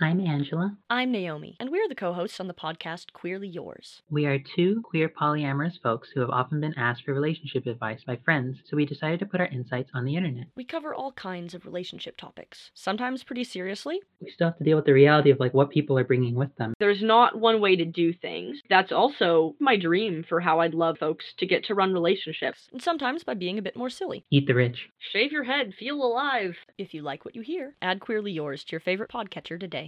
I'm Angela. I'm Naomi, and we're the co hosts on the podcast Queerly Yours. We are two queer polyamorous folks who have often been asked for relationship advice by friends, so we decided to put our insights on the internet. We cover all kinds of relationship topics, sometimes pretty seriously. We still have to deal with the reality of like what people are bringing with them. There's not one way to do things. That's also my dream for how I'd love folks to get to run relationships. And sometimes by being a bit more silly. Eat the rich. Shave your head, feel alive. If you like what you hear, add Queerly Yours to your favorite podcatcher today.